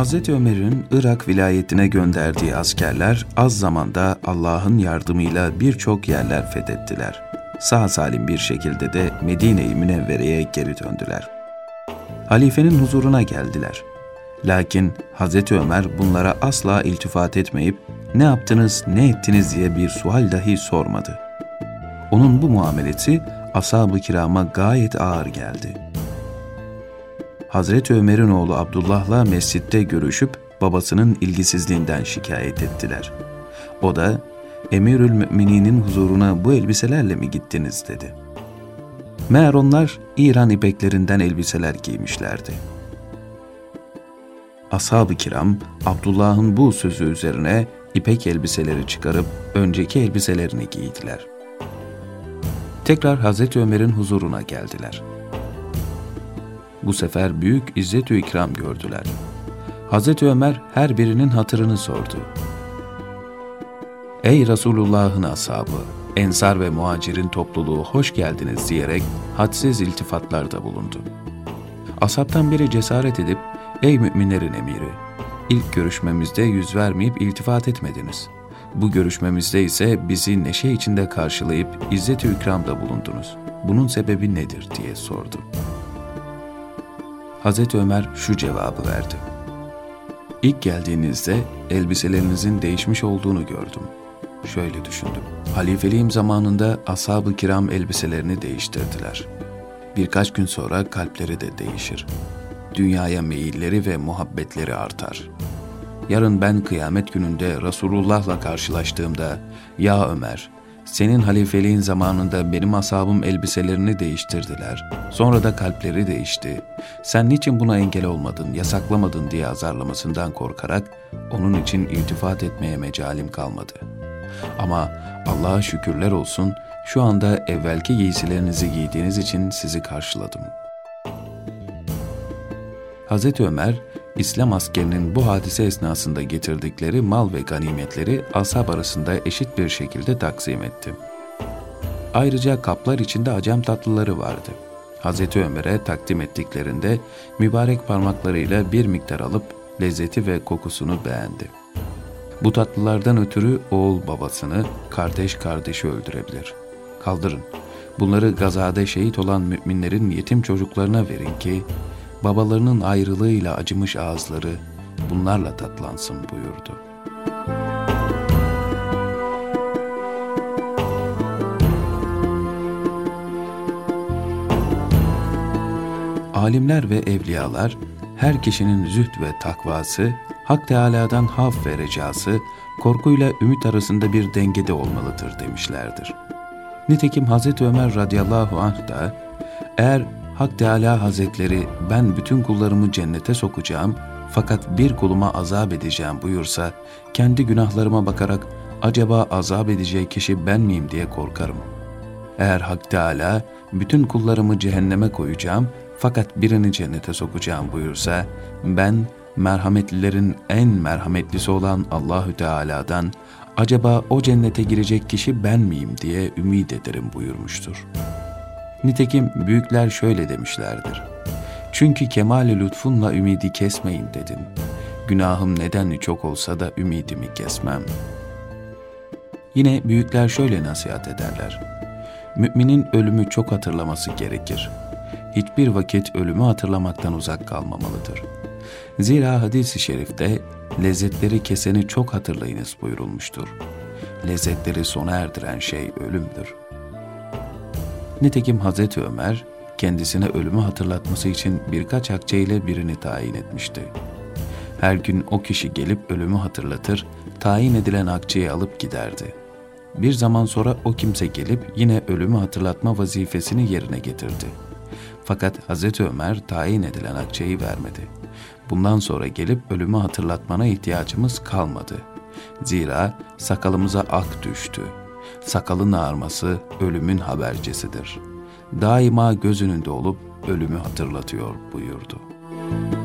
Hz. Ömer'in Irak vilayetine gönderdiği askerler az zamanda Allah'ın yardımıyla birçok yerler fethettiler. Sağ salim bir şekilde de Medine-i Münevvere'ye geri döndüler. Halifenin huzuruna geldiler. Lakin Hz. Ömer bunlara asla iltifat etmeyip ne yaptınız, ne ettiniz diye bir sual dahi sormadı. Onun bu muamelesi ashab-ı kirama gayet ağır geldi.'' Hazreti Ömer'in oğlu Abdullah'la mescitte görüşüp babasının ilgisizliğinden şikayet ettiler. O da Emirül Mümininin huzuruna bu elbiselerle mi gittiniz dedi. Meğer onlar İran ipeklerinden elbiseler giymişlerdi. Ashab-ı kiram Abdullah'ın bu sözü üzerine ipek elbiseleri çıkarıp önceki elbiselerini giydiler. Tekrar Hazreti Ömer'in huzuruna geldiler.'' Bu sefer büyük izzet-ü ikram gördüler. Hazreti Ömer her birinin hatırını sordu. Ey Resulullah'ın ashabı, Ensar ve Muhacir'in topluluğu hoş geldiniz diyerek hadsiz iltifatlarda bulundu. Asaptan biri cesaret edip, ey müminlerin emiri, ilk görüşmemizde yüz vermeyip iltifat etmediniz. Bu görüşmemizde ise bizi neşe içinde karşılayıp izzet-i ikramda bulundunuz. Bunun sebebi nedir diye sordu. Hazreti Ömer şu cevabı verdi. İlk geldiğinizde elbiselerinizin değişmiş olduğunu gördüm. Şöyle düşündüm. Halifeliğim zamanında ashab-ı kiram elbiselerini değiştirdiler. Birkaç gün sonra kalpleri de değişir. Dünyaya meyilleri ve muhabbetleri artar. Yarın ben kıyamet gününde Resulullah'la karşılaştığımda, ''Ya Ömer, senin halifeliğin zamanında benim asabım elbiselerini değiştirdiler. Sonra da kalpleri değişti. Sen niçin buna engel olmadın, yasaklamadın diye azarlamasından korkarak onun için iltifat etmeye mecalim kalmadı. Ama Allah'a şükürler olsun şu anda evvelki giysilerinizi giydiğiniz için sizi karşıladım. Hz. Ömer İslam askerinin bu hadise esnasında getirdikleri mal ve ganimetleri ashab arasında eşit bir şekilde taksim etti. Ayrıca kaplar içinde acem tatlıları vardı. Hz. Ömer'e takdim ettiklerinde mübarek parmaklarıyla bir miktar alıp lezzeti ve kokusunu beğendi. Bu tatlılardan ötürü oğul babasını, kardeş kardeşi öldürebilir. Kaldırın, bunları gazade şehit olan müminlerin yetim çocuklarına verin ki babalarının ayrılığıyla acımış ağızları bunlarla tatlansın buyurdu. Alimler ve evliyalar her kişinin zühd ve takvası, Hak Teâlâ'dan haf ve recası, korkuyla ümit arasında bir dengede olmalıdır demişlerdir. Nitekim Hz. Ömer radıyallahu anh da eğer Hak Teala Hazretleri ben bütün kullarımı cennete sokacağım fakat bir kuluma azap edeceğim buyursa kendi günahlarıma bakarak acaba azap edeceği kişi ben miyim diye korkarım. Eğer Hak Teala bütün kullarımı cehenneme koyacağım fakat birini cennete sokacağım buyursa ben merhametlilerin en merhametlisi olan Allahü Teala'dan acaba o cennete girecek kişi ben miyim diye ümit ederim buyurmuştur.'' Nitekim büyükler şöyle demişlerdir. Çünkü kemali lütfunla ümidi kesmeyin dedin. Günahım nedenli çok olsa da ümidimi kesmem. Yine büyükler şöyle nasihat ederler. Müminin ölümü çok hatırlaması gerekir. Hiçbir vakit ölümü hatırlamaktan uzak kalmamalıdır. Zira hadis-i şerifte lezzetleri keseni çok hatırlayınız buyurulmuştur. Lezzetleri sona erdiren şey ölümdür.'' Nitekim Hazreti Ömer kendisine ölümü hatırlatması için birkaç akçe ile birini tayin etmişti. Her gün o kişi gelip ölümü hatırlatır, tayin edilen akçeyi alıp giderdi. Bir zaman sonra o kimse gelip yine ölümü hatırlatma vazifesini yerine getirdi. Fakat Hazreti Ömer tayin edilen akçeyi vermedi. Bundan sonra gelip ölümü hatırlatmana ihtiyacımız kalmadı. Zira sakalımıza ak düştü. Sakalın ağarması ölümün habercisidir. Daima göz önünde olup ölümü hatırlatıyor buyurdu.''